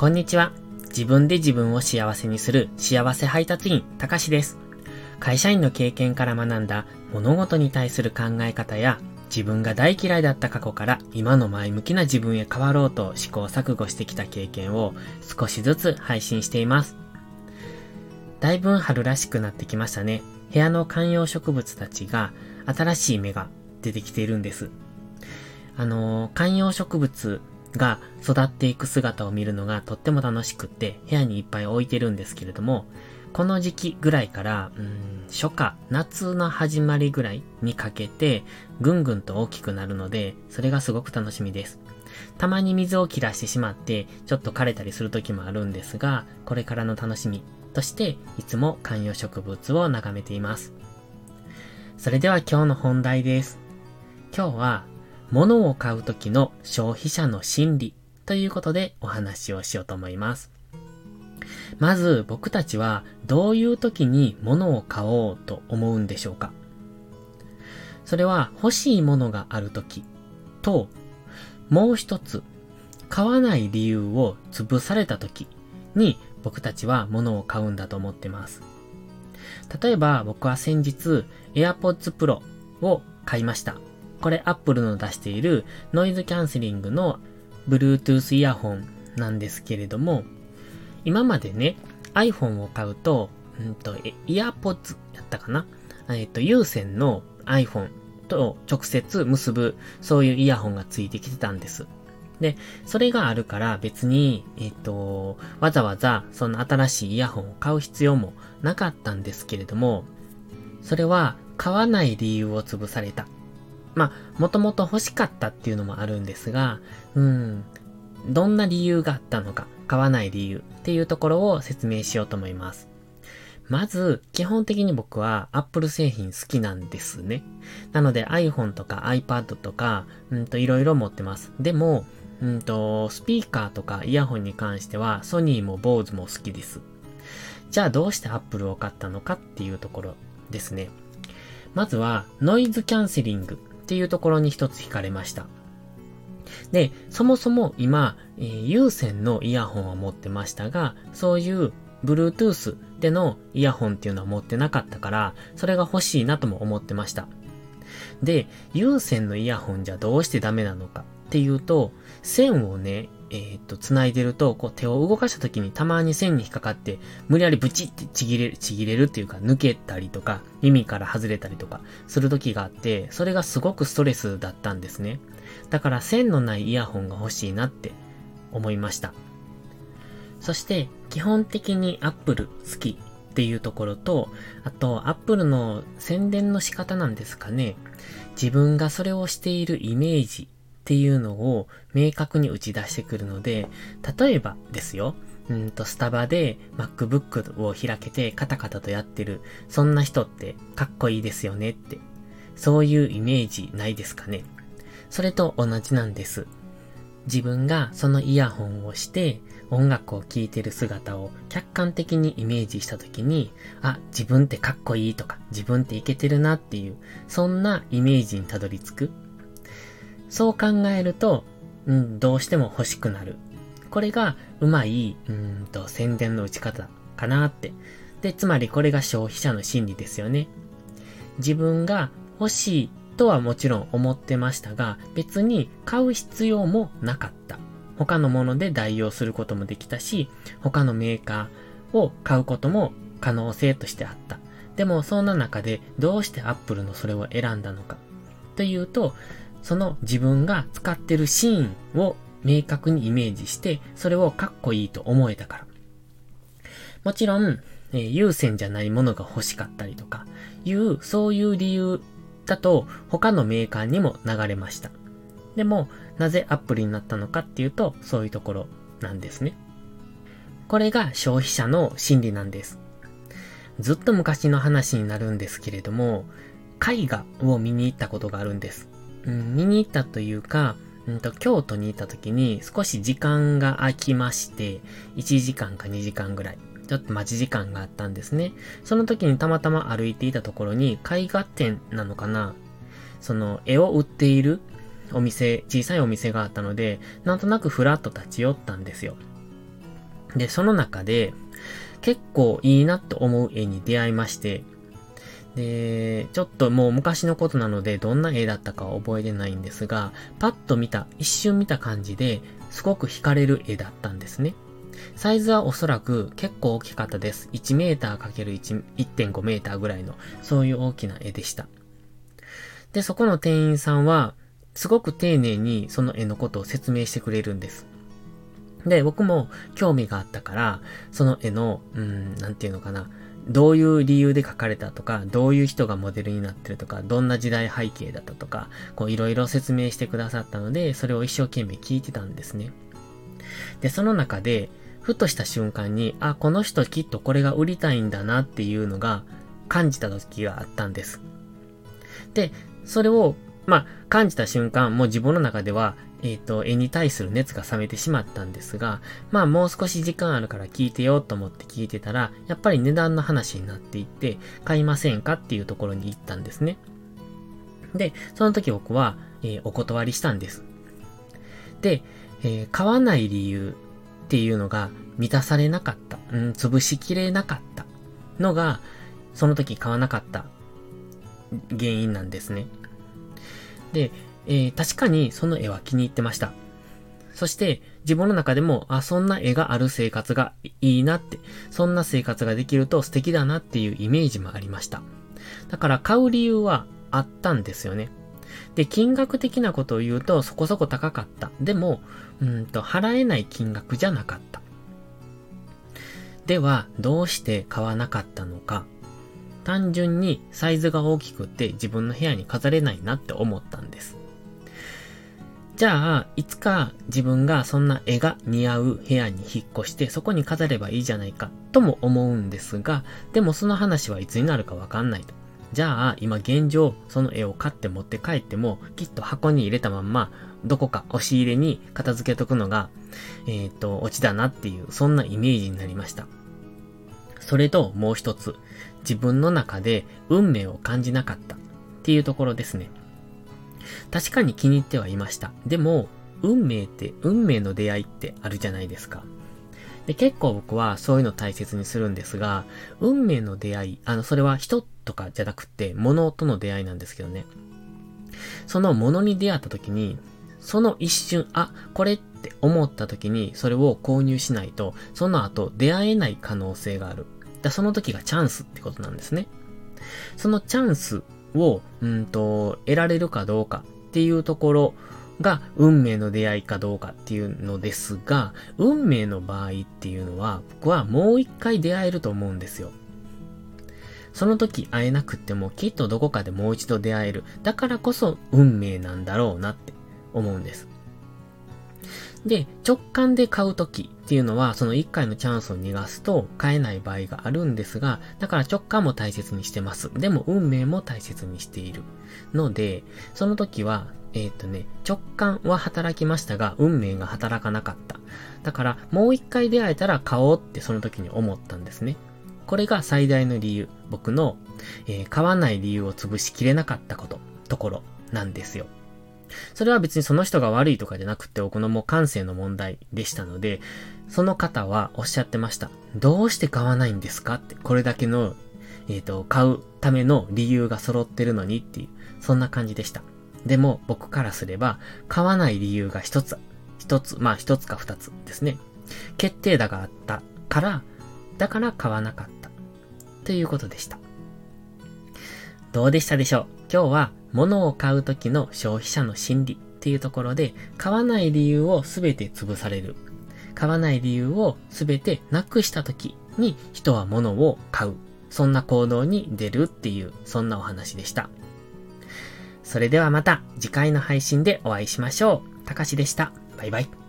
こんにちは。自分で自分を幸せにする幸せ配達員、たかしです。会社員の経験から学んだ物事に対する考え方や自分が大嫌いだった過去から今の前向きな自分へ変わろうと試行錯誤してきた経験を少しずつ配信しています。だいぶ春らしくなってきましたね。部屋の観葉植物たちが新しい芽が出てきているんです。あの、観葉植物が育っていく姿を見るのがとっても楽しくって部屋にいっぱい置いてるんですけれども、この時期ぐらいから、うん、初夏、夏の始まりぐらいにかけて、ぐんぐんと大きくなるので、それがすごく楽しみです。たまに水を切らしてしまって、ちょっと枯れたりする時もあるんですが、これからの楽しみとして、いつも観葉植物を眺めています。それでは今日の本題です。今日は、物を買う時の消費者の心理ということでお話をしようと思います。まず僕たちはどういう時に物を買おうと思うんでしょうか？それは欲しいものがある時と、もう一つ、買わない理由を潰された時に僕たちは物を買うんだと思ってます。例えば僕は先日 AirPods Pro を買いました。これ Apple の出しているノイズキャンセリングの Bluetooth イヤホンなんですけれども、今までね、iPhone を買うと、うんと、イヤーポッツやったかな？えっ、と、有線の iPhone と直接結ぶ、そういうイヤホンがついてきてたんです。で、それがあるから別に、えっ、と、わざわざその新しいイヤホンを買う必要もなかったんですけれども、それは買わない理由を潰された。まあ、もともと欲しかったっていうのもあるんですが、うん、どんな理由があったのか、買わない理由っていうところを説明しようと思います。まず、基本的に僕は Apple 製品好きなんですね。なので iPhone とか iPad とか、うんといろいろ持ってます。でも、うんと、スピーカーとかイヤホンに関してはソニーも Bose も好きです。じゃあどうして Apple を買ったのかっていうところですね。まずは、ノイズキャンセリングっていうところに一つ惹かれました。で、そもそも今、えー、有線のイヤホンは持ってましたが、そういう Bluetooth でのイヤホンっていうのは持ってなかったから、それが欲しいなとも思ってました。で、有線のイヤホンじゃどうしてダメなのかっていうと、線をね、えー、っと、繋いでると、こう手を動かした時にたまに線に引っかかって、無理やりブチってちぎれる、ちぎれるっていうか、抜けたりとか、耳から外れたりとか、する時があって、それがすごくストレスだったんですね。だから線のないイヤホンが欲しいなって思いました。そして、基本的に Apple 好きっていうところと、あと Apple の宣伝の仕方なんですかね。自分がそれをしているイメージっていうのを明確に打ち出してくるので、例えばですよ、うんと、スタバで MacBook を開けてカタカタとやってる、そんな人ってかっこいいですよねって、そういうイメージないですかね。それと同じなんです。自分がそのイヤホンをして音楽を聴いてる姿を客観的にイメージした時に、あ、自分ってかっこいいとか、自分ってイケてるなっていう、そんなイメージにたどり着く。そう考えると、うん、どうしても欲しくなる。これがうまい、うんと宣伝の打ち方かなって。で、つまりこれが消費者の心理ですよね。自分が欲しいとはもちろん思ってましたが、別に買う必要もなかった。他のもので代用することもできたし、他のメーカーを買うことも可能性としてあった。でもそんな中でどうしてアップルのそれを選んだのか。というと、その自分が使ってるシーンを明確にイメージして、それをかっこいいと思えたから。もちろん、えー、優先じゃないものが欲しかったりとか、いう、そういう理由だと他のメーカーにも流れました。でも、なぜアプルになったのかっていうと、そういうところなんですね。これが消費者の心理なんです。ずっと昔の話になるんですけれども、絵画を見に行ったことがあるんです。うん、見に行ったというか、うんと、京都に行った時に少し時間が空きまして、1時間か2時間ぐらい、ちょっと待ち時間があったんですね。その時にたまたま歩いていたところに、絵画展なのかなその絵を売っているお店、小さいお店があったので、なんとなくふらっと立ち寄ったんですよ。で、その中で、結構いいなと思う絵に出会いまして、で、ちょっともう昔のことなので、どんな絵だったかは覚えてないんですが、パッと見た、一瞬見た感じで、すごく惹かれる絵だったんですね。サイズはおそらく結構大きかったです。1メーター ×1.5 メーターぐらいの、そういう大きな絵でした。で、そこの店員さんは、すごく丁寧にその絵のことを説明してくれるんです。で、僕も興味があったから、その絵の、うん、なんていうのかな、どういう理由で描かれたとか、どういう人がモデルになってるとか、どんな時代背景だったとか、こういろいろ説明してくださったので、それを一生懸命聞いてたんですね。で、その中で、ふとした瞬間に、あ、この人きっとこれが売りたいんだなっていうのが感じた時があったんです。で、それを、まあ、感じた瞬間、もう自分の中では、えっ、ー、と、絵に対する熱が冷めてしまったんですが、まあもう少し時間あるから聞いてよと思って聞いてたら、やっぱり値段の話になっていって、買いませんかっていうところに行ったんですね。で、その時僕は、えー、お断りしたんです。で、えー、買わない理由っていうのが満たされなかった、うん、潰しきれなかったのが、その時買わなかった原因なんですね。で、えー、確かにその絵は気に入ってました。そして自分の中でも、あ、そんな絵がある生活がいいなって、そんな生活ができると素敵だなっていうイメージもありました。だから買う理由はあったんですよね。で、金額的なことを言うとそこそこ高かった。でも、うんと、払えない金額じゃなかった。では、どうして買わなかったのか。単純にサイズが大きくて自分の部屋に飾れないなって思ったんです。じゃあ、いつか自分がそんな絵が似合う部屋に引っ越してそこに飾ればいいじゃないかとも思うんですが、でもその話はいつになるかわかんないと。じゃあ、今現状、その絵を買って持って帰っても、きっと箱に入れたまんま、どこか押し入れに片付けとくのが、えっ、と、オチだなっていう、そんなイメージになりました。それともう一つ、自分の中で運命を感じなかったっていうところですね。確かに気に入ってはいました。でも、運命って、運命の出会いってあるじゃないですか。で、結構僕はそういうの大切にするんですが、運命の出会い、あの、それは人とかじゃなくて、物との出会いなんですけどね。その物に出会った時に、その一瞬、あ、これって思った時に、それを購入しないと、その後出会えない可能性がある。だその時がチャンスってことなんですね。そのチャンスを、うんと、得られるかどうかっていうところが運命の出会いかどうかっていうのですが、運命の場合っていうのは、僕はもう一回出会えると思うんですよ。その時会えなくてもきっとどこかでもう一度出会える。だからこそ運命なんだろうなって思うんです。で、直感で買うときっていうのは、その1回のチャンスを逃がすと買えない場合があるんですが、だから直感も大切にしてます。でも運命も大切にしている。ので、その時は、えっ、ー、とね、直感は働きましたが、運命が働かなかった。だから、もう一回出会えたら買おうってその時に思ったんですね。これが最大の理由。僕の、えー、買わない理由を潰しきれなかったこと、ところなんですよ。それは別にその人が悪いとかじゃなくて、僕のもう感性の問題でしたので、その方はおっしゃってました。どうして買わないんですかって、これだけの、えっ、ー、と、買うための理由が揃ってるのにっていう、そんな感じでした。でも、僕からすれば、買わない理由が一つ、一つ、まあ一つか二つですね。決定打があったから、だから買わなかった。ということでした。どうでしたでしょう？今日は物を買う時の消費者の心理っていうところで、買わない理由をすべて潰される。買わない理由を全てなくした時に人は物を買う。そんな行動に出るっていう、そんなお話でした。それではまた次回の配信でお会いしましょう。たかしでした。バイバイ。